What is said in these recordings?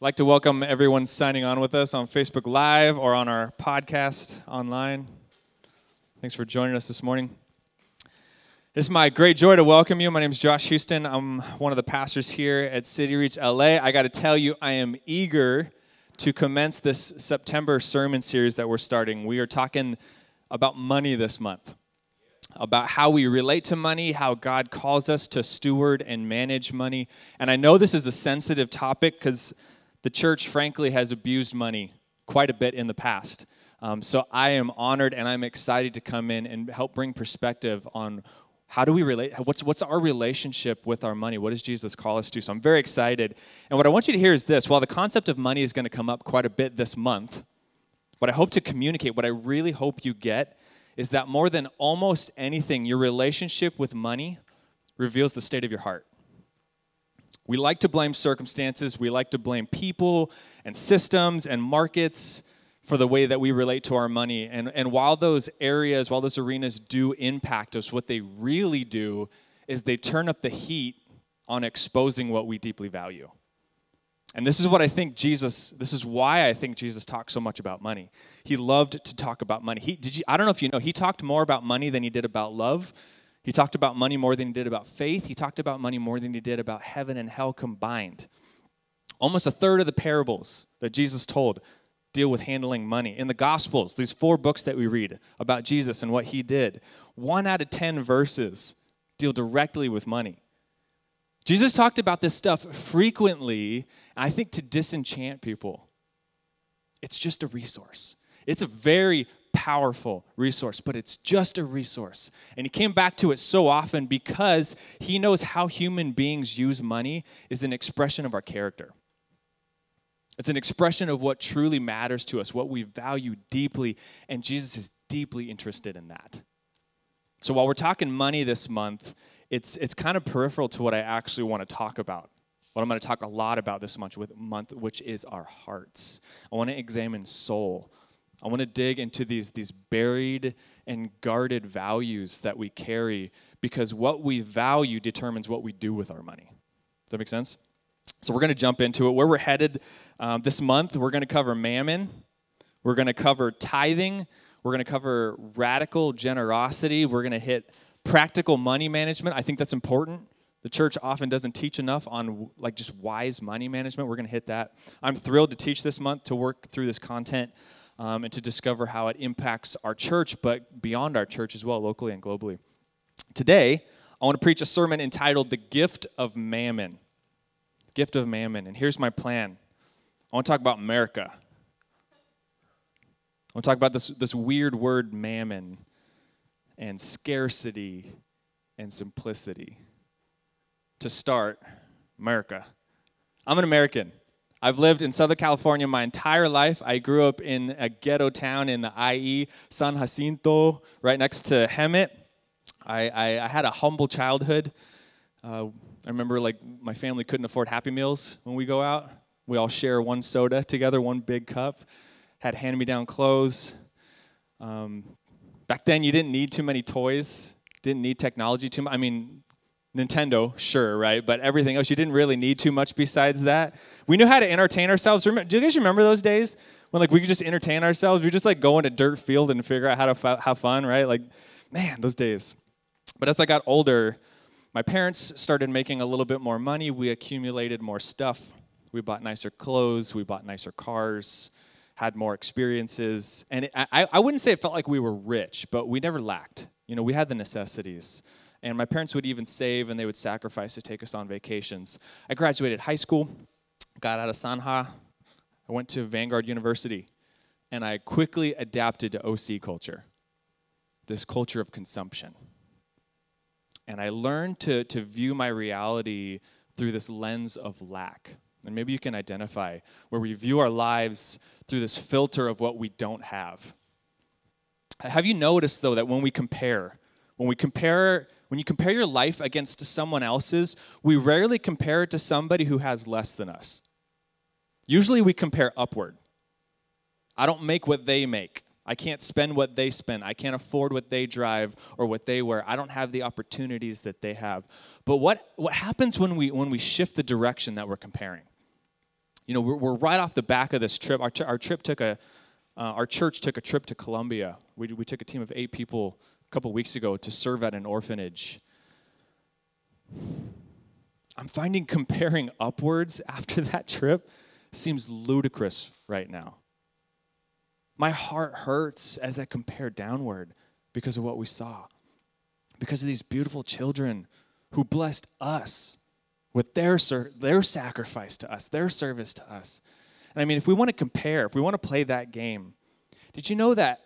I'd like to welcome everyone signing on with us on Facebook Live or on our podcast online. Thanks for joining us this morning. It's my great joy to welcome you. My name is Josh Houston. I'm one of the pastors here at City Reach LA. I got to tell you, I am eager to commence this September sermon series that we're starting. We are talking about money this month, about how we relate to money, how God calls us to steward and manage money. And I know this is a sensitive topic because the church, frankly, has abused money quite a bit in the past. Um, so I am honored and I'm excited to come in and help bring perspective on how do we relate what's what's our relationship with our money? What does jesus call us to? So i'm very excited. And what i want you to hear is this. While the concept of money is going to come up quite a bit this month what i hope to communicate what i really hope you get is that more than almost anything your relationship with money reveals the state of your heart we like to blame circumstances, we like to blame people and systems and markets for the way that we relate to our money. And, and while those areas, while those arenas do impact us, what they really do is they turn up the heat on exposing what we deeply value. And this is what I think Jesus, this is why I think Jesus talked so much about money. He loved to talk about money. He, did you, I don't know if you know, he talked more about money than he did about love he talked about money more than he did about faith. He talked about money more than he did about heaven and hell combined. Almost a third of the parables that Jesus told deal with handling money. In the Gospels, these four books that we read about Jesus and what he did, one out of 10 verses deal directly with money. Jesus talked about this stuff frequently, I think to disenchant people. It's just a resource. It's a very powerful resource, but it's just a resource. And he came back to it so often because he knows how human beings use money is an expression of our character. It's an expression of what truly matters to us, what we value deeply, and Jesus is deeply interested in that. So while we're talking money this month, it's, it's kind of peripheral to what I actually want to talk about. What I'm going to talk a lot about this month, month which is our hearts. I want to examine soul. I want to dig into these, these buried and guarded values that we carry because what we value determines what we do with our money. Does that make sense? So we're going to jump into it. Where we're headed um, this month, we're going to cover mammon, we're going to cover tithing, we're going to cover radical generosity, we're going to hit practical money management. I think that's important. The church often doesn't teach enough on like just wise money management. We're going to hit that. I'm thrilled to teach this month to work through this content um, and to discover how it impacts our church, but beyond our church as well, locally and globally. Today, I want to preach a sermon entitled The Gift of Mammon. Gift of Mammon. And here's my plan I want to talk about America. I want to talk about this, this weird word, mammon, and scarcity and simplicity. To start, America. I'm an American. I've lived in Southern California my entire life. I grew up in a ghetto town in the IE, San Jacinto, right next to Hemet. I, I, I had a humble childhood. Uh, I remember like my family couldn't afford Happy Meals when we go out. We all share one soda together, one big cup. Had hand-me-down clothes. Um, back then, you didn't need too many toys. Didn't need technology too much. I mean, Nintendo, sure, right? But everything else, you didn't really need too much besides that. We knew how to entertain ourselves. do you guys remember those days when like we could just entertain ourselves? We just like go into dirt field and figure out how to have fun, right? Like, man, those days. But as I got older, my parents started making a little bit more money. We accumulated more stuff. We bought nicer clothes. We bought nicer cars. Had more experiences. And it, I, I wouldn't say it felt like we were rich, but we never lacked. You know, we had the necessities. And my parents would even save and they would sacrifice to take us on vacations. I graduated high school, got out of Sanha, I went to Vanguard University, and I quickly adapted to OC culture, this culture of consumption. And I learned to, to view my reality through this lens of lack. And maybe you can identify where we view our lives through this filter of what we don't have. Have you noticed, though, that when we compare, when we compare when you compare your life against someone else's, we rarely compare it to somebody who has less than us. Usually we compare upward. I don't make what they make. I can't spend what they spend. I can't afford what they drive or what they wear. I don't have the opportunities that they have. But what, what happens when we, when we shift the direction that we're comparing? You know, we're, we're right off the back of this trip. Our, our trip took a, uh, our church took a trip to Colombia. We, we took a team of eight people a couple weeks ago to serve at an orphanage. I'm finding comparing upwards after that trip seems ludicrous right now. My heart hurts as I compare downward because of what we saw, because of these beautiful children who blessed us with their, their sacrifice to us, their service to us. And I mean, if we want to compare, if we want to play that game, did you know that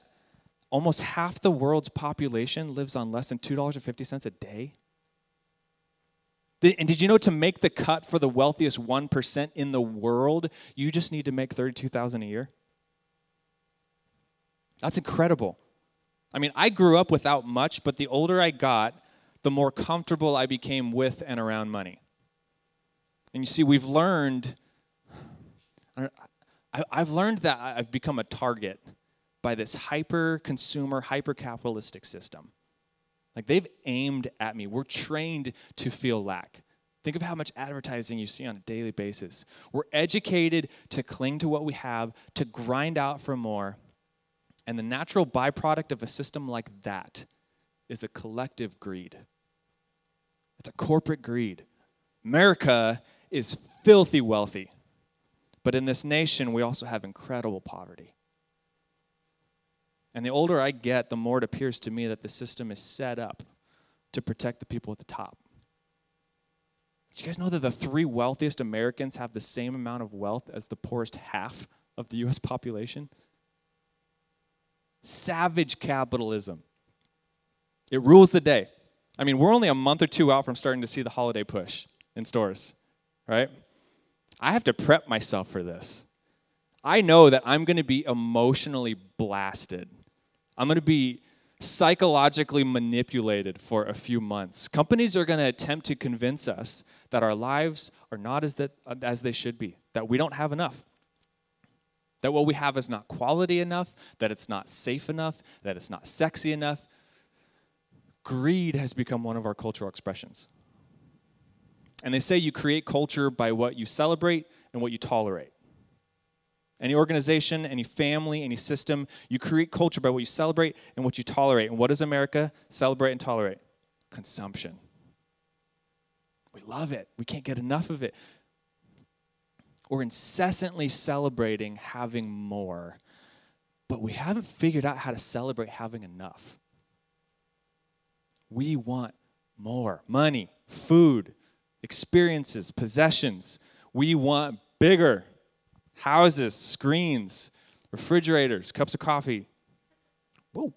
almost half the world's population lives on less than $2.50 a day? And did you know to make the cut for the wealthiest 1% in the world, you just need to make 32,000 a year? That's incredible. I mean, I grew up without much, but the older I got, the more comfortable I became with and around money. And you see, we've learned, I've learned that I've become a target by this hyper consumer, hyper capitalistic system. Like they've aimed at me. We're trained to feel lack. Think of how much advertising you see on a daily basis. We're educated to cling to what we have, to grind out for more, and the natural byproduct of a system like that is a collective greed. It's a corporate greed. America is filthy wealthy. But in this nation, we also have incredible poverty. And the older I get, the more it appears to me that the system is set up to protect the people at the top. Did you guys know that the three wealthiest Americans have the same amount of wealth as the poorest half of the US population? savage capitalism. It rules the day. I mean, we're only a month or two out from starting to see the holiday push in stores, right? I have to prep myself for this. I know that I'm going to be emotionally blasted. I'm going to be psychologically manipulated for a few months. Companies are going to attempt to convince us that our lives are not as, that, as they should be, that we don't have enough, that what we have is not quality enough, that it's not safe enough, that it's not sexy enough. Greed has become one of our cultural expressions. And they say you create culture by what you celebrate and what you tolerate. Any organization, any family, any system, you create culture by what you celebrate and what you tolerate. And what does America celebrate and tolerate? Consumption. We love it. We can't get enough of it. We're incessantly celebrating having more, but we haven't figured out how to celebrate having enough. We want more money, food, experiences, possessions. We want bigger houses, screens, refrigerators, cups of coffee. Whoa.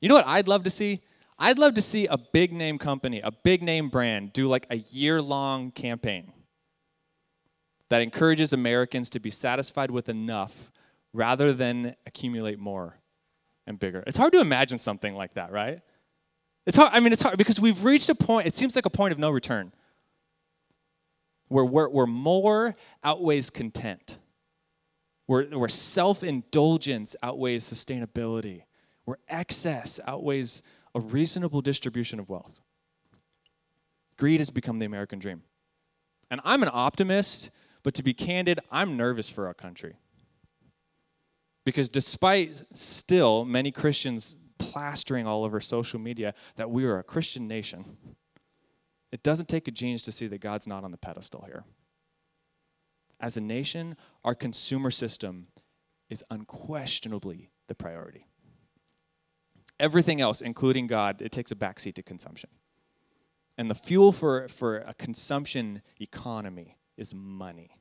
You know what I'd love to see? I'd love to see a big name company, a big name brand, do like a year long campaign that encourages Americans to be satisfied with enough rather than accumulate more and bigger. It's hard to imagine something like that, right? It's hard. I mean, it's hard because we've reached a point, it seems like a point of no return, where, where, where more outweighs content, where, where self indulgence outweighs sustainability, where excess outweighs a reasonable distribution of wealth. Greed has become the American dream. And I'm an optimist, but to be candid, I'm nervous for our country. Because despite still many Christians plastering all over social media that we are a Christian nation, it doesn't take a genius to see that God's not on the pedestal here. As a nation, our consumer system is unquestionably the priority. Everything else, including God, it takes a backseat to consumption. And the fuel for, for a consumption economy is money.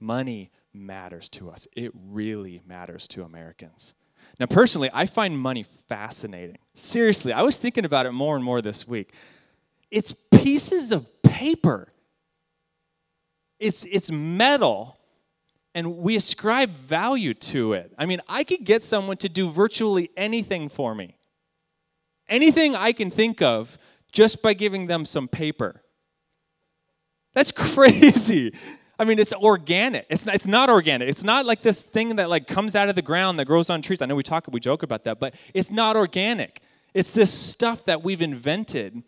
Money matters to us. It really matters to Americans. Now, personally, I find money fascinating. Seriously, I was thinking about it more and more this week. It's pieces of paper, it's, it's metal and we ascribe value to it. I mean, I could get someone to do virtually anything for me, anything I can think of just by giving them some paper. That's crazy. I mean, it's organic. It's not, it's not organic. It's not like this thing that like comes out of the ground that grows on trees. I know we talk, we joke about that, but it's not organic. It's this stuff that we've invented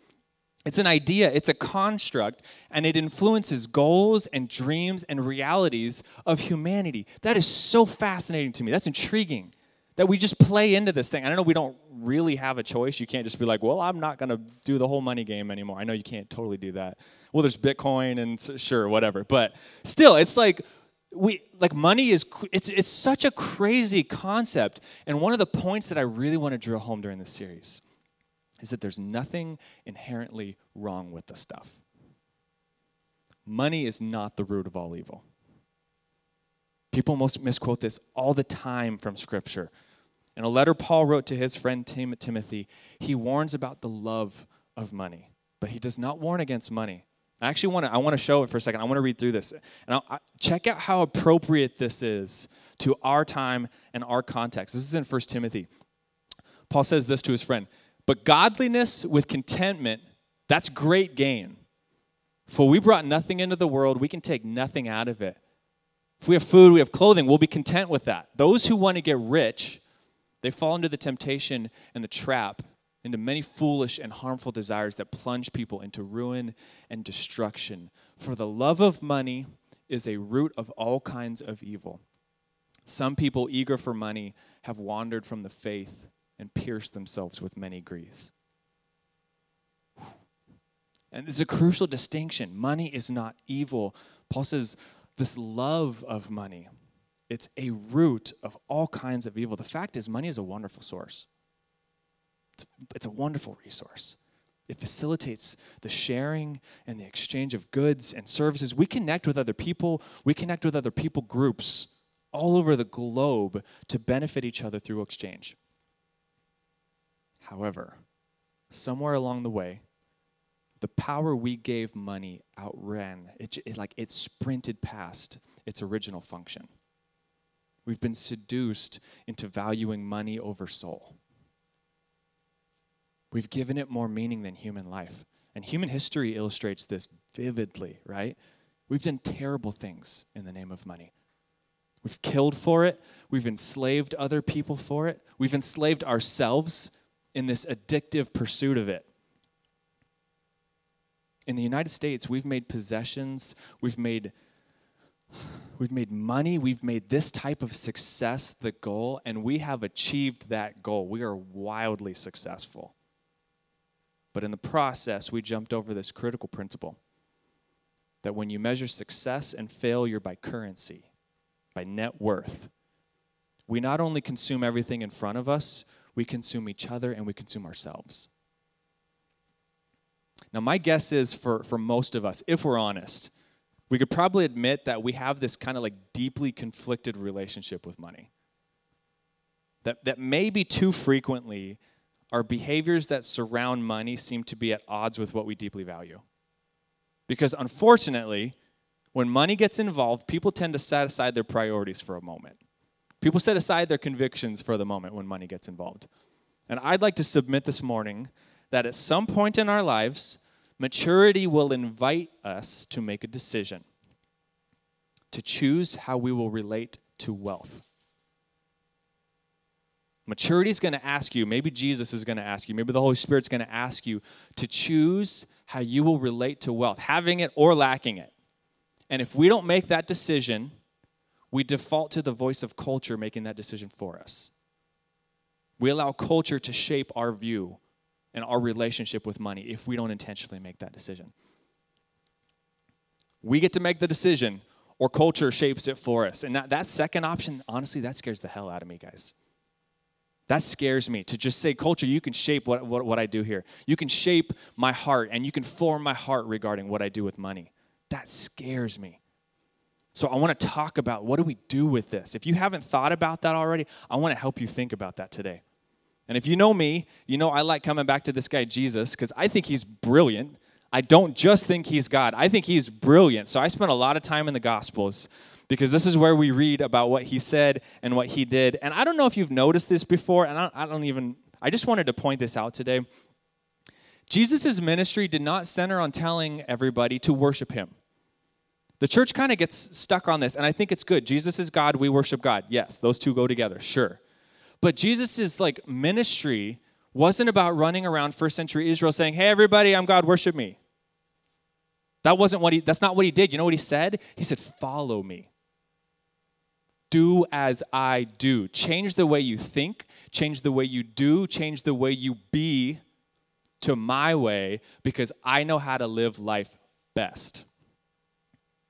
It's an idea, it's a construct, and it influences goals and dreams and realities of humanity. That is so fascinating to me. That's intriguing that we just play into this thing. I don't know we don't really have a choice. You can't just be like, well, I'm not going to do the whole money game anymore. I know you can't totally do that. Well, there's Bitcoin and sure, whatever. But still, it's like, we like money is it's it's such a crazy concept and one of the points that i really want to drill home during this series is that there's nothing inherently wrong with the stuff. Money is not the root of all evil. People most misquote this all the time from Scripture. In a letter Paul wrote to his friend Tim- Timothy, he warns about the love of money, but he does not warn against money. I actually want to I want to show it for a second. I want to read through this. And I'll, I, check out how appropriate this is to our time and our context. This is in 1 Timothy. Paul says this to his friend but godliness with contentment, that's great gain. For we brought nothing into the world, we can take nothing out of it. If we have food, we have clothing, we'll be content with that. Those who want to get rich, they fall into the temptation and the trap, into many foolish and harmful desires that plunge people into ruin and destruction. For the love of money is a root of all kinds of evil. Some people eager for money have wandered from the faith and pierced themselves with many griefs. And it's a crucial distinction. Money is not evil. Paul says this love of money, it's a root of all kinds of evil. The fact is, money is a wonderful source, it's, it's a wonderful resource. It facilitates the sharing and the exchange of goods and services. We connect with other people, we connect with other people groups all over the globe to benefit each other through exchange. However, somewhere along the way, the power we gave money outran, it, it, like it sprinted past its original function. We've been seduced into valuing money over soul. We've given it more meaning than human life. And human history illustrates this vividly, right? We've done terrible things in the name of money. We've killed for it. We've enslaved other people for it. We've enslaved ourselves in this addictive pursuit of it. In the United States, we've made possessions, we've made we've made money, we've made this type of success the goal and we have achieved that goal. We are wildly successful. But in the process, we jumped over this critical principle that when you measure success and failure by currency, by net worth, we not only consume everything in front of us, we consume each other and we consume ourselves. Now, my guess is for, for most of us, if we're honest, we could probably admit that we have this kind of like deeply conflicted relationship with money. That, that maybe too frequently, our behaviors that surround money seem to be at odds with what we deeply value. Because unfortunately, when money gets involved, people tend to set aside their priorities for a moment. People set aside their convictions for the moment when money gets involved. And I'd like to submit this morning that at some point in our lives, maturity will invite us to make a decision, to choose how we will relate to wealth. Maturity is going to ask you, maybe Jesus is going to ask you, maybe the Holy Spirit's going to ask you to choose how you will relate to wealth, having it or lacking it. And if we don't make that decision, we default to the voice of culture making that decision for us. We allow culture to shape our view and our relationship with money if we don't intentionally make that decision. We get to make the decision, or culture shapes it for us. And that, that second option, honestly, that scares the hell out of me, guys. That scares me to just say, culture, you can shape what, what, what I do here. You can shape my heart and you can form my heart regarding what I do with money. That scares me. So I want to talk about what do we do with this? If you haven't thought about that already, I want to help you think about that today. And if you know me, you know I like coming back to this guy Jesus because I think he's brilliant. I don't just think he's God. I think he's brilliant. So I spent a lot of time in the Gospels because this is where we read about what he said and what he did. And I don't know if you've noticed this before, and I, don't even, I just wanted to point this out today. Jesus' ministry did not center on telling everybody to worship him. The church kind of gets stuck on this, and I think it's good. Jesus is God, we worship God. Yes, those two go together, sure. But Jesus' like ministry wasn't about running around first century Israel saying, Hey, everybody, I'm God, worship me. That wasn't what he, that's not what he did. You know what he said? He said, Follow me. Do as I do. Change the way you think, change the way you do, change the way you be to my way because I know how to live life best.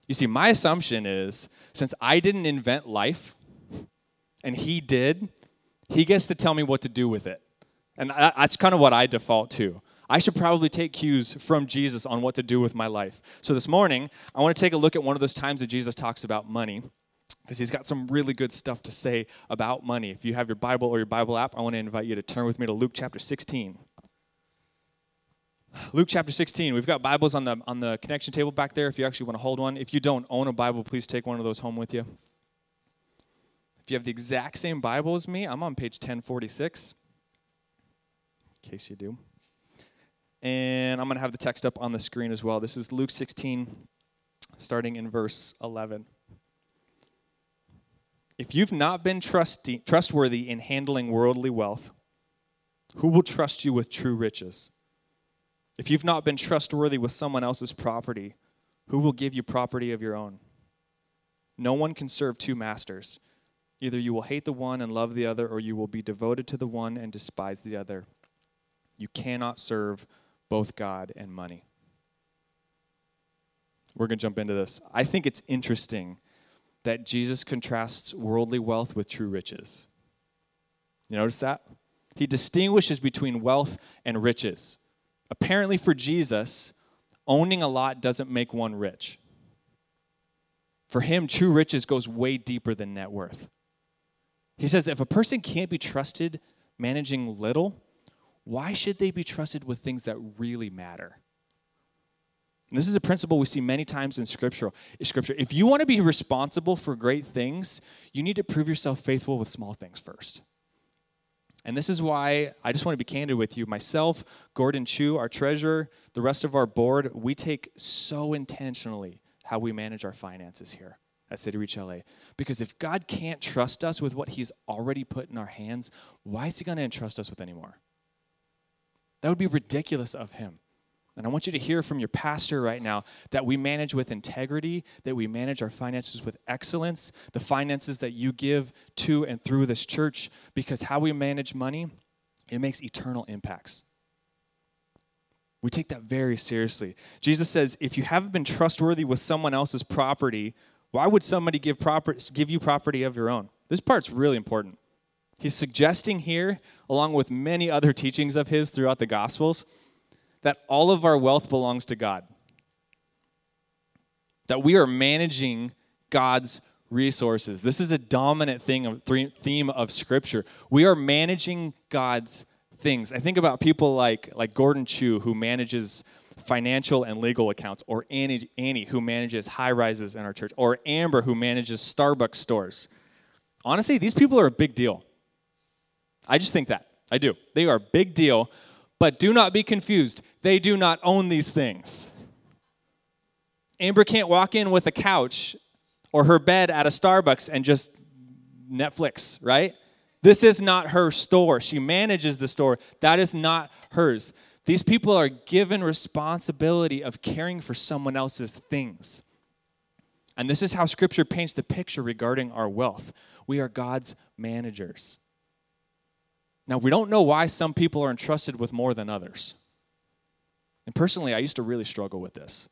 You see, my assumption is since I didn't invent life and he did, he gets to tell me what to do with it. And that's kind of what I default to. I should probably take cues from Jesus on what to do with my life. So this morning, I want to take a look at one of those times that Jesus talks about money because he's got some really good stuff to say about money. If you have your Bible or your Bible app, I want to invite you to turn with me to Luke chapter 16. Luke chapter 16. We've got Bibles on the on the connection table back there if you actually want to hold one. If you don't own a Bible, please take one of those home with you. If you have the exact same Bible as me, I'm on page 1046. In case you do. And I'm going to have the text up on the screen as well. This is Luke 16 starting in verse 11. If you've not been trusty, trustworthy in handling worldly wealth, who will trust you with true riches? If you've not been trustworthy with someone else's property, who will give you property of your own? No one can serve two masters. Either you will hate the one and love the other, or you will be devoted to the one and despise the other. You cannot serve both God and money. We're going to jump into this. I think it's interesting that Jesus contrasts worldly wealth with true riches. You notice that? He distinguishes between wealth and riches. Apparently, for Jesus, owning a lot doesn't make one rich. For him, true riches goes way deeper than net worth. He says if a person can't be trusted managing little, why should they be trusted with things that really matter? And this is a principle we see many times in scripture. Scripture. If you want to be responsible for great things, you need to prove yourself faithful with small things first. And this is why I just want to be candid with you. Myself, Gordon Chu, our treasurer, the rest of our board, we take so intentionally how we manage our finances here at City Reach LA. Because if God can't trust us with what He's already put in our hands, why is He going to entrust us with any more? That would be ridiculous of Him. And I want you to hear from your pastor right now that we manage with integrity, that we manage our finances with excellence, the finances that you give to and through this church, because how we manage money, it makes eternal impacts. We take that very seriously. Jesus says, if you haven't been trustworthy with someone else's property, why would somebody give, proper, give you property of your own? This part's really important. He's suggesting here, along with many other teachings of his throughout the Gospels, that all of our wealth belongs to God. That we are managing God's resources. This is a dominant thing theme of scripture. We are managing God's things. I think about people like like Gordon Chu who manages financial and legal accounts or Annie, Annie who manages high rises in our church or Amber who manages Starbucks stores. Honestly, these people are a big deal. I just think that. I do. They are a big deal, but do not be confused. They do not own these things. Amber can't walk in with a couch or her bed at a Starbucks and just Netflix, right? This is not her store. She manages the store. That is not hers. These people are given responsibility of caring for someone else's things. And this is how scripture paints the picture regarding our wealth. We are God's managers. Now, we don't know why some people are entrusted with more than others. And personally, I used to really struggle with this.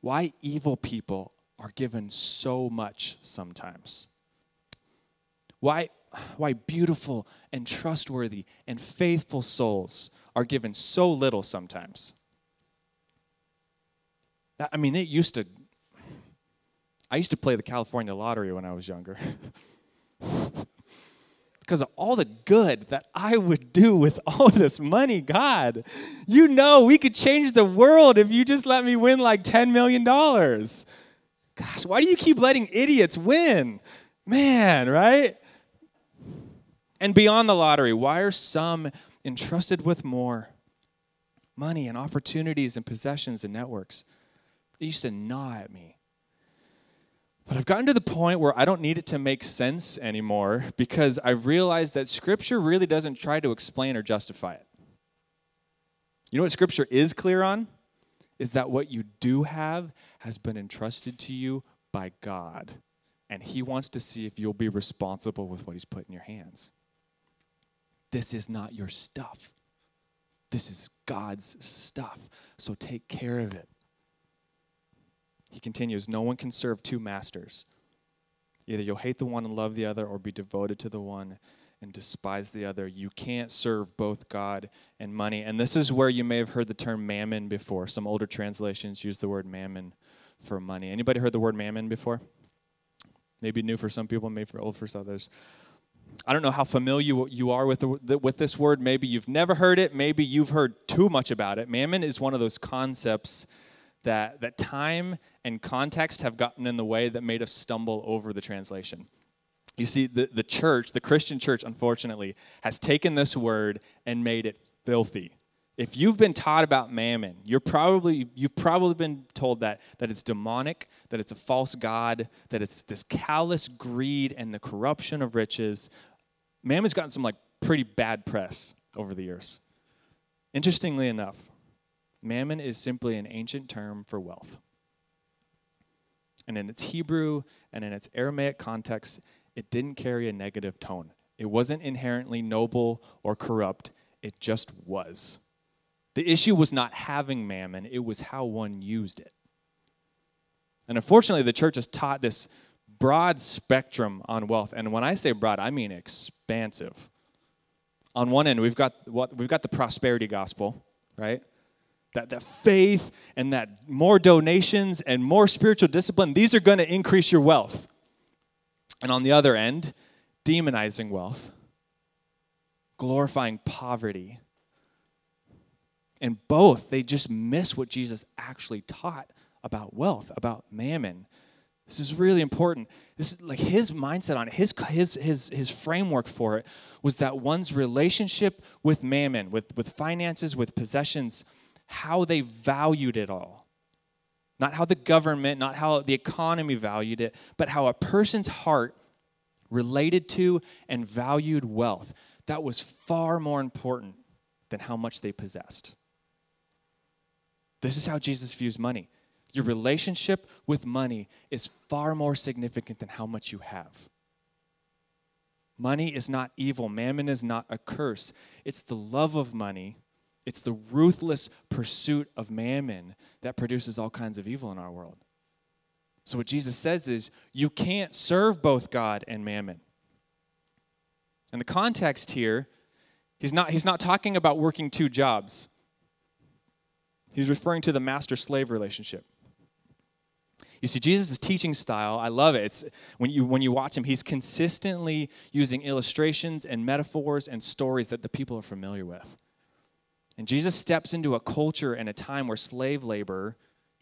Why evil people are given so much sometimes. Why, why beautiful and trustworthy and faithful souls are given so little sometimes. I mean, it used to. I used to play the California lottery when I was younger. because of all the good that I would do with all this money, God. You know, we could change the world if you just let me win like $10 million. Gosh, why do you keep letting idiots win? Man, right? And beyond the lottery, why are some entrusted with more money and opportunities and possessions and networks? They used to gnaw at me. But I've gotten to the point where I don't need it to make sense anymore because I've realized that Scripture really doesn't try to explain or justify it. You know what Scripture is clear on? Is that what you do have has been entrusted to you by God, and He wants to see if you'll be responsible with what He's put in your hands. This is not your stuff. This is God's stuff. So take care of it. He continues No one can serve two masters. Either you'll hate the one and love the other, or be devoted to the one and despise the other. You can't serve both God and money. And this is where you may have heard the term mammon before. Some older translations use the word mammon for money. Anybody heard the word mammon before? Maybe new for some people, maybe old for others. I don't know how familiar you are with, the, with this word. Maybe you've never heard it. Maybe you've heard too much about it. Mammon is one of those concepts that, that time and context have gotten in the way that made us stumble over the translation. You see, the, the church, the Christian church, unfortunately, has taken this word and made it filthy. If you've been taught about mammon, you're probably, you've probably been told that, that it's demonic, that it's a false god, that it's this callous greed and the corruption of riches. Mammon's gotten some like pretty bad press over the years. Interestingly enough, mammon is simply an ancient term for wealth. And in its Hebrew and in its Aramaic context, it didn't carry a negative tone. It wasn't inherently noble or corrupt, it just was. The issue was not having mammon, it was how one used it. And unfortunately, the church has taught this broad spectrum on wealth. And when I say broad, I mean expansive. On one end, we've got what we've got the prosperity gospel, right? That, that faith and that more donations and more spiritual discipline, these are going to increase your wealth. And on the other end, demonizing wealth, glorifying poverty. And both, they just miss what Jesus actually taught about wealth, about mammon. This is really important. This is like his mindset on it, his, his, his, his framework for it was that one's relationship with mammon, with, with finances, with possessions, how they valued it all. Not how the government, not how the economy valued it, but how a person's heart related to and valued wealth. That was far more important than how much they possessed. This is how Jesus views money. Your relationship with money is far more significant than how much you have. Money is not evil, mammon is not a curse. It's the love of money it's the ruthless pursuit of mammon that produces all kinds of evil in our world. So, what Jesus says is, you can't serve both God and mammon. And the context here, he's not, he's not talking about working two jobs, he's referring to the master slave relationship. You see, Jesus' teaching style, I love it. It's, when, you, when you watch him, he's consistently using illustrations and metaphors and stories that the people are familiar with. And Jesus steps into a culture and a time where slave labor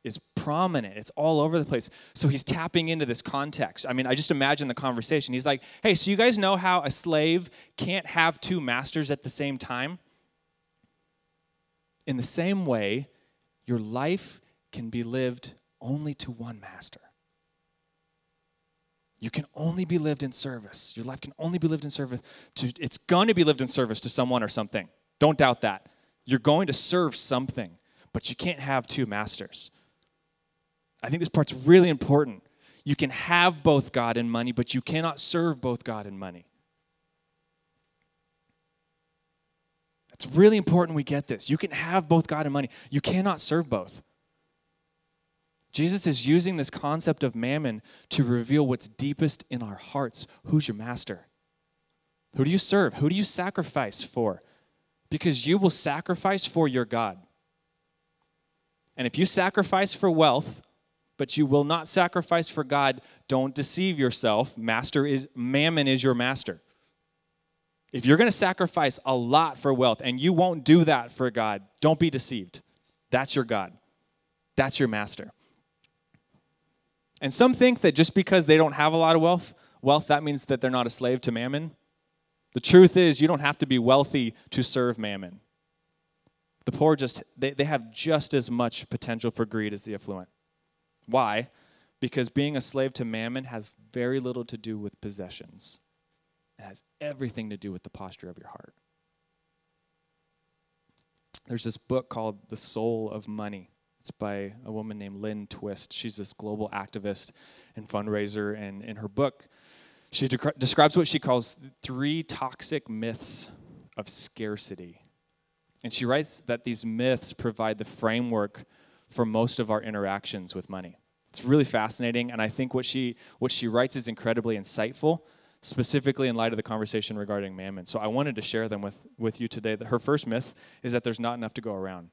is prominent. It's all over the place. So he's tapping into this context. I mean, I just imagine the conversation. He's like, hey, so you guys know how a slave can't have two masters at the same time? In the same way, your life can be lived only to one master. You can only be lived in service. Your life can only be lived in service to it's going to be lived in service to someone or something. Don't doubt that. You're going to serve something, but you can't have two masters. I think this part's really important. You can have both God and money, but you cannot serve both God and money. It's really important we get this. You can have both God and money, you cannot serve both. Jesus is using this concept of mammon to reveal what's deepest in our hearts. Who's your master? Who do you serve? Who do you sacrifice for? Because you will sacrifice for your God. And if you sacrifice for wealth, but you will not sacrifice for God, don't deceive yourself. Master is mammon is your master. If you're going to sacrifice a lot for wealth and you won't do that for God, don't be deceived. That's your God. That's your master. And some think that just because they don't have a lot of wealth, wealth that means that they're not a slave to mammon. The truth is, you don't have to be wealthy to serve mammon. The poor just, they, they have just as much potential for greed as the affluent. Why? because being a slave to mammon has very little to do with possessions. It has everything to do with the posture of your heart. There's this book called The Soul of Money. It's by a woman named Lynn Twist. She's this global activist and fundraiser. And in her book, she de- describes what she calls three toxic myths of scarcity. And she writes that these myths provide the framework for most of our interactions with money. It's really fascinating, and I think what she, what she writes is incredibly insightful, specifically in light of the conversation regarding mammon. So I wanted to share them with, with you today. Her first myth is that there's not enough to go around.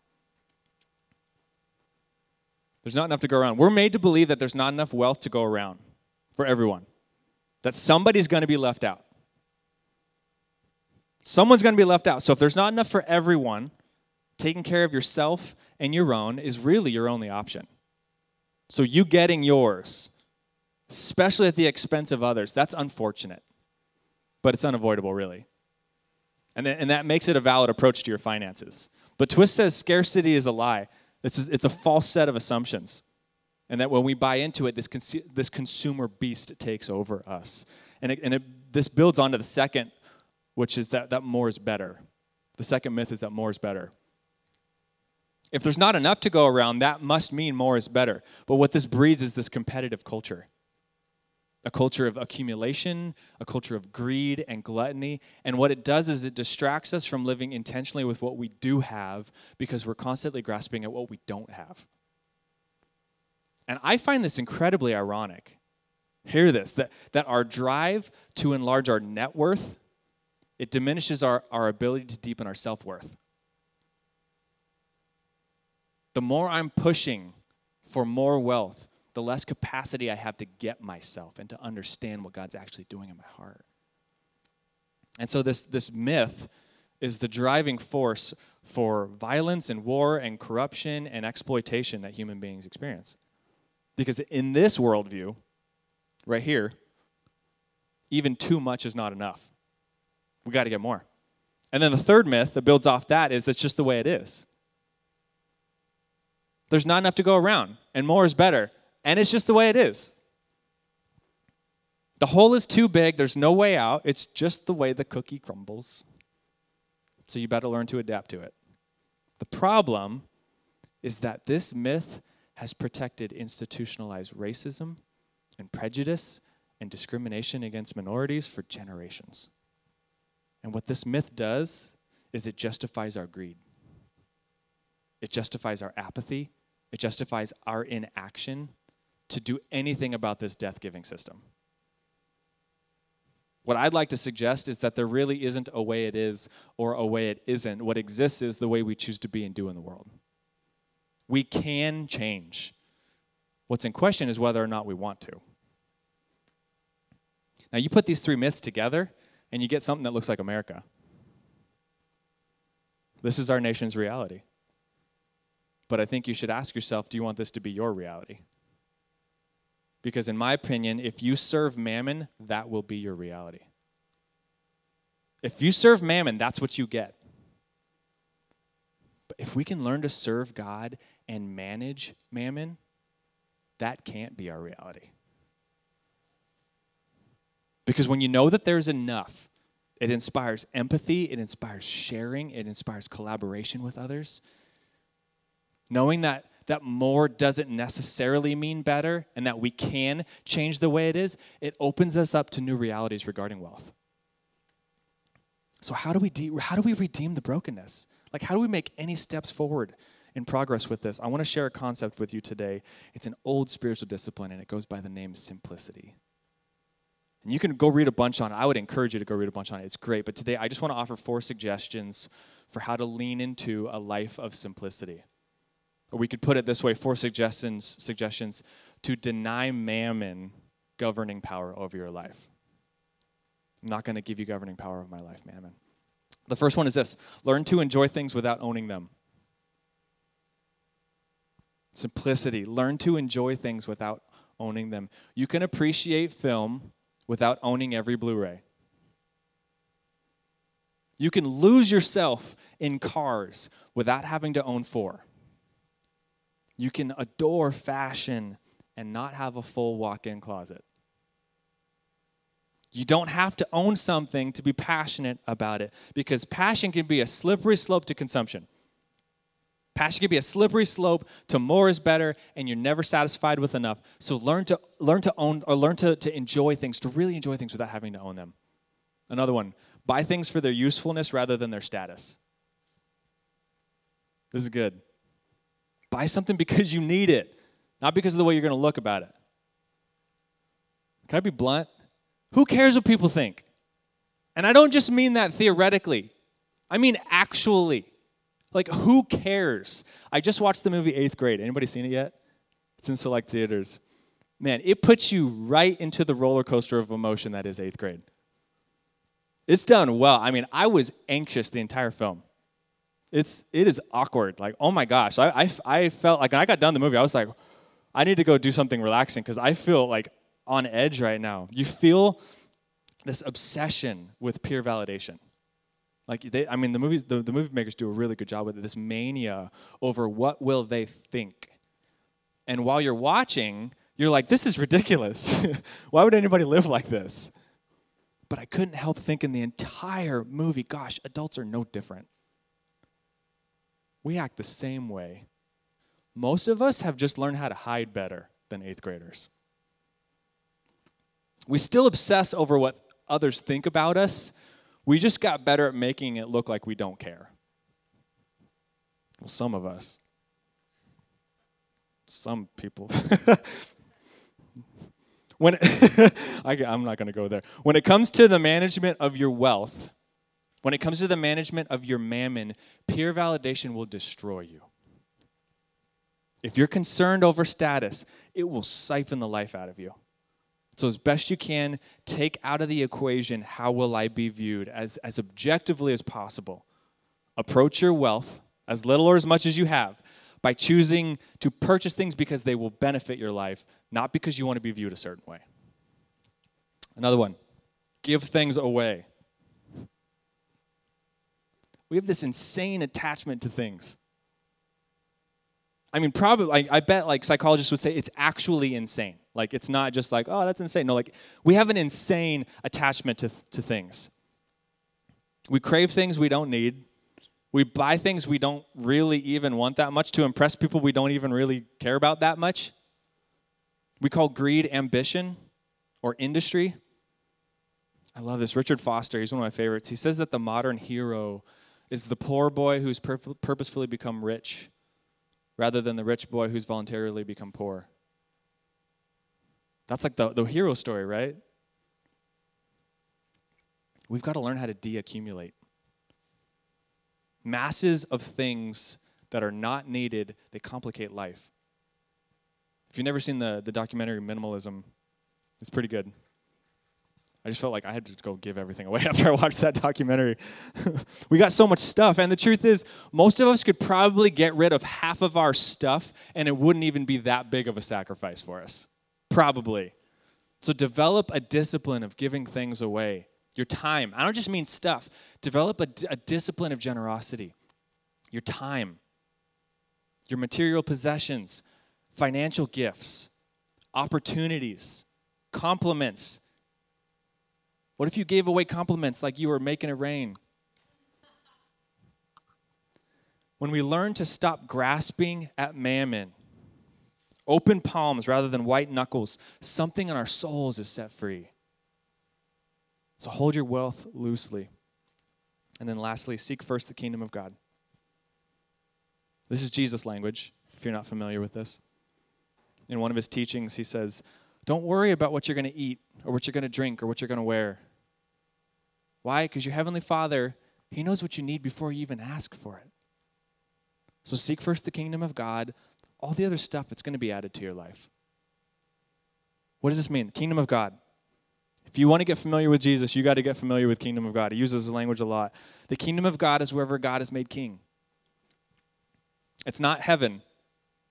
There's not enough to go around. We're made to believe that there's not enough wealth to go around for everyone, that somebody's going to be left out. Someone's going to be left out. So if there's not enough for everyone, taking care of yourself and your own is really your only option. So you getting yours, especially at the expense of others, that's unfortunate. But it's unavoidable, really. And, then, and that makes it a valid approach to your finances. But Twist says scarcity is a lie. It's a, it's a false set of assumptions. And that when we buy into it, this, cons- this consumer beast takes over us. And, it, and it, this builds onto the second which is that, that more is better. The second myth is that more is better. If there's not enough to go around, that must mean more is better. But what this breeds is this competitive culture a culture of accumulation, a culture of greed and gluttony. And what it does is it distracts us from living intentionally with what we do have because we're constantly grasping at what we don't have. And I find this incredibly ironic. Hear this that, that our drive to enlarge our net worth it diminishes our, our ability to deepen our self worth. The more I'm pushing for more wealth, the less capacity I have to get myself and to understand what God's actually doing in my heart. And so, this, this myth is the driving force for violence and war and corruption and exploitation that human beings experience. Because in this worldview, right here, even too much is not enough. We got to get more. And then the third myth that builds off that is that's just the way it is. There's not enough to go around, and more is better. And it's just the way it is. The hole is too big, there's no way out. It's just the way the cookie crumbles. So you better learn to adapt to it. The problem is that this myth has protected institutionalized racism and prejudice and discrimination against minorities for generations. And what this myth does is it justifies our greed. It justifies our apathy. It justifies our inaction to do anything about this death giving system. What I'd like to suggest is that there really isn't a way it is or a way it isn't. What exists is the way we choose to be and do in the world. We can change. What's in question is whether or not we want to. Now, you put these three myths together, and you get something that looks like America. This is our nation's reality. But I think you should ask yourself do you want this to be your reality? Because, in my opinion, if you serve mammon, that will be your reality. If you serve mammon, that's what you get. But if we can learn to serve God and manage mammon, that can't be our reality. Because when you know that there's enough, it inspires empathy, it inspires sharing, it inspires collaboration with others. Knowing that that more doesn't necessarily mean better and that we can change the way it is, it opens us up to new realities regarding wealth. So how do we de- how do we redeem the brokenness? Like how do we make any steps forward in progress with this? I want to share a concept with you today. It's an old spiritual discipline and it goes by the name simplicity. And you can go read a bunch on it. I would encourage you to go read a bunch on it. It's great. But today, I just want to offer four suggestions for how to lean into a life of simplicity. Or we could put it this way four suggestions, suggestions to deny mammon governing power over your life. I'm not going to give you governing power over my life, mammon. The first one is this learn to enjoy things without owning them. Simplicity. Learn to enjoy things without owning them. You can appreciate film without owning every Blu ray. You can lose yourself in cars without having to own four. You can adore fashion and not have a full walk in closet. You don't have to own something to be passionate about it because passion can be a slippery slope to consumption. Passion can be a slippery slope to more is better and you're never satisfied with enough. So learn to learn to own or learn to, to enjoy things, to really enjoy things without having to own them. Another one, buy things for their usefulness rather than their status. This is good. Buy something because you need it, not because of the way you're going to look about it. Can I be blunt? Who cares what people think? And I don't just mean that theoretically, I mean actually. Like, who cares? I just watched the movie Eighth Grade. Anybody seen it yet? It's in select theaters. Man, it puts you right into the roller coaster of emotion that is eighth grade. It's done well. I mean, I was anxious the entire film. It's it is awkward. Like, oh my gosh, I I, I felt like when I got done the movie, I was like, I need to go do something relaxing because I feel like on edge right now. You feel this obsession with peer validation. Like they, I mean, the movies, the, the movie makers do a really good job with it. This mania over what will they think, and while you're watching, you're like, this is ridiculous. Why would anybody live like this? But I couldn't help thinking the entire movie, gosh, adults are no different. We act the same way. Most of us have just learned how to hide better than eighth graders. We still obsess over what others think about us. We just got better at making it look like we don't care. Well, some of us. Some people. when I, am not going to go there. When it comes to the management of your wealth, when it comes to the management of your mammon, peer validation will destroy you. If you're concerned over status, it will siphon the life out of you. So, as best you can, take out of the equation how will I be viewed as, as objectively as possible. Approach your wealth, as little or as much as you have, by choosing to purchase things because they will benefit your life, not because you want to be viewed a certain way. Another one give things away. We have this insane attachment to things. I mean, probably, I, I bet like psychologists would say it's actually insane. Like, it's not just like, oh, that's insane. No, like, we have an insane attachment to, to things. We crave things we don't need. We buy things we don't really even want that much to impress people we don't even really care about that much. We call greed ambition or industry. I love this. Richard Foster, he's one of my favorites. He says that the modern hero is the poor boy who's purposefully become rich rather than the rich boy who's voluntarily become poor. That's like the, the hero story, right? We've got to learn how to deaccumulate. Masses of things that are not needed, they complicate life. If you've never seen the, the documentary Minimalism, it's pretty good. I just felt like I had to go give everything away after I watched that documentary. we got so much stuff, and the truth is, most of us could probably get rid of half of our stuff, and it wouldn't even be that big of a sacrifice for us. Probably. So develop a discipline of giving things away. Your time. I don't just mean stuff. Develop a, a discipline of generosity. Your time, your material possessions, financial gifts, opportunities, compliments. What if you gave away compliments like you were making it rain? When we learn to stop grasping at mammon, open palms rather than white knuckles, something in our souls is set free. So hold your wealth loosely. And then lastly, seek first the kingdom of God. This is Jesus' language, if you're not familiar with this. In one of his teachings, he says, Don't worry about what you're going to eat or what you're going to drink or what you're going to wear. Why? Because your heavenly Father, he knows what you need before you even ask for it. So seek first the kingdom of God, all the other stuff that's going to be added to your life. What does this mean? The kingdom of God. If you want to get familiar with Jesus, you got to get familiar with kingdom of God. He uses his language a lot. The kingdom of God is wherever God is made king. It's not heaven.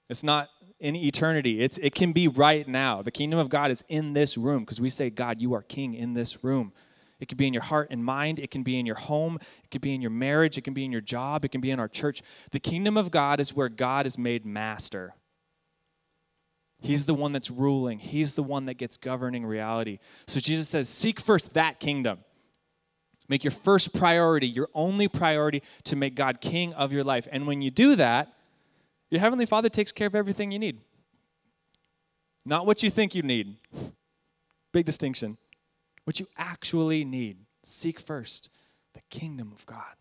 It's not in eternity. It's, it can be right now. The kingdom of God is in this room because we say, God, you are king in this room. It can be in your heart and mind. It can be in your home. It can be in your marriage. It can be in your job. It can be in our church. The kingdom of God is where God is made master. He's the one that's ruling. He's the one that gets governing reality. So Jesus says, Seek first that kingdom. Make your first priority, your only priority, to make God king of your life. And when you do that, your Heavenly Father takes care of everything you need. Not what you think you need. Big distinction. What you actually need. Seek first the kingdom of God.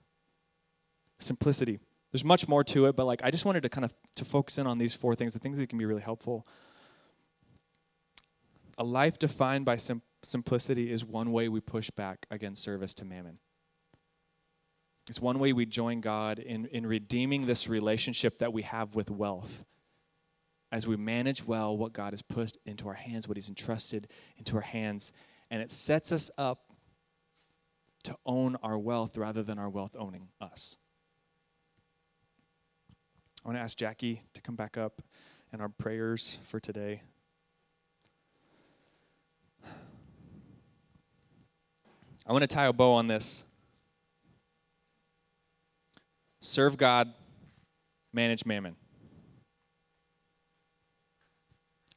Simplicity. There's much more to it, but like I just wanted to kind of to focus in on these four things, the things that can be really helpful. A life defined by sim- simplicity is one way we push back against service to mammon. It's one way we join God in, in redeeming this relationship that we have with wealth as we manage well what God has put into our hands, what He's entrusted into our hands. And it sets us up to own our wealth rather than our wealth owning us. I want to ask Jackie to come back up and our prayers for today. I want to tie a bow on this. Serve God, manage mammon.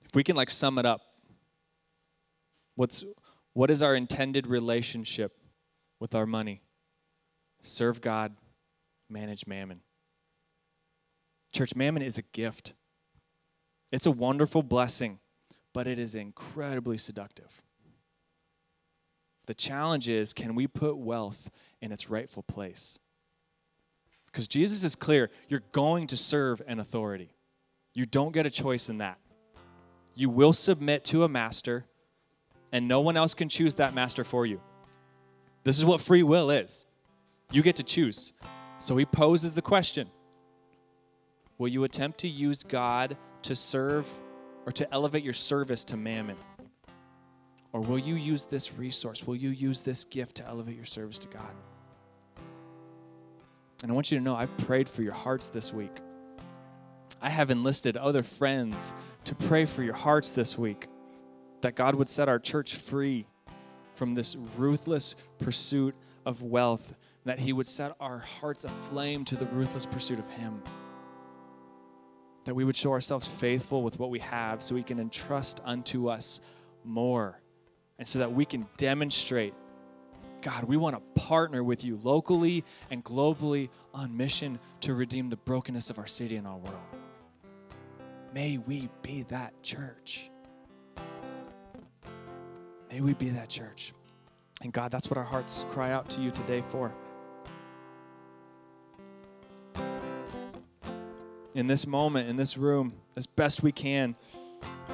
If we can like sum it up, what's what is our intended relationship with our money? Serve God, manage mammon. Church, mammon is a gift. It's a wonderful blessing, but it is incredibly seductive. The challenge is can we put wealth in its rightful place? Because Jesus is clear you're going to serve an authority. You don't get a choice in that. You will submit to a master, and no one else can choose that master for you. This is what free will is. You get to choose. So he poses the question Will you attempt to use God to serve or to elevate your service to mammon? Or will you use this resource? Will you use this gift to elevate your service to God? And I want you to know I've prayed for your hearts this week. I have enlisted other friends to pray for your hearts this week that God would set our church free from this ruthless pursuit of wealth, that He would set our hearts aflame to the ruthless pursuit of Him. That we would show ourselves faithful with what we have so He can entrust unto us more and so that we can demonstrate God, we want to partner with you locally and globally on mission to redeem the brokenness of our city and our world. May we be that church. May we be that church. And God, that's what our hearts cry out to you today for. In this moment, in this room, as best we can,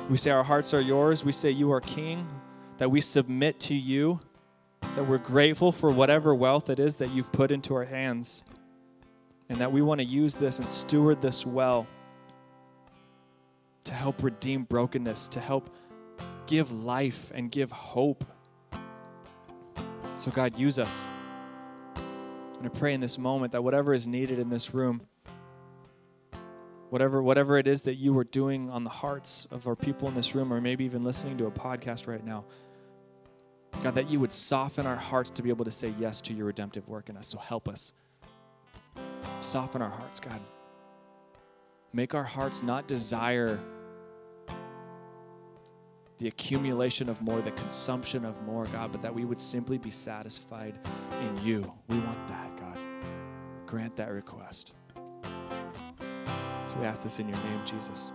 we say our hearts are yours. We say you are king that we submit to you, that we're grateful for whatever wealth it is that you've put into our hands, and that we want to use this and steward this well to help redeem brokenness, to help give life and give hope. So, God, use us. And I pray in this moment that whatever is needed in this room, whatever whatever it is that you are doing on the hearts of our people in this room or maybe even listening to a podcast right now God, that you would soften our hearts to be able to say yes to your redemptive work in us. So help us. Soften our hearts, God. Make our hearts not desire the accumulation of more, the consumption of more, God, but that we would simply be satisfied in you. We want that, God. Grant that request. So we ask this in your name, Jesus.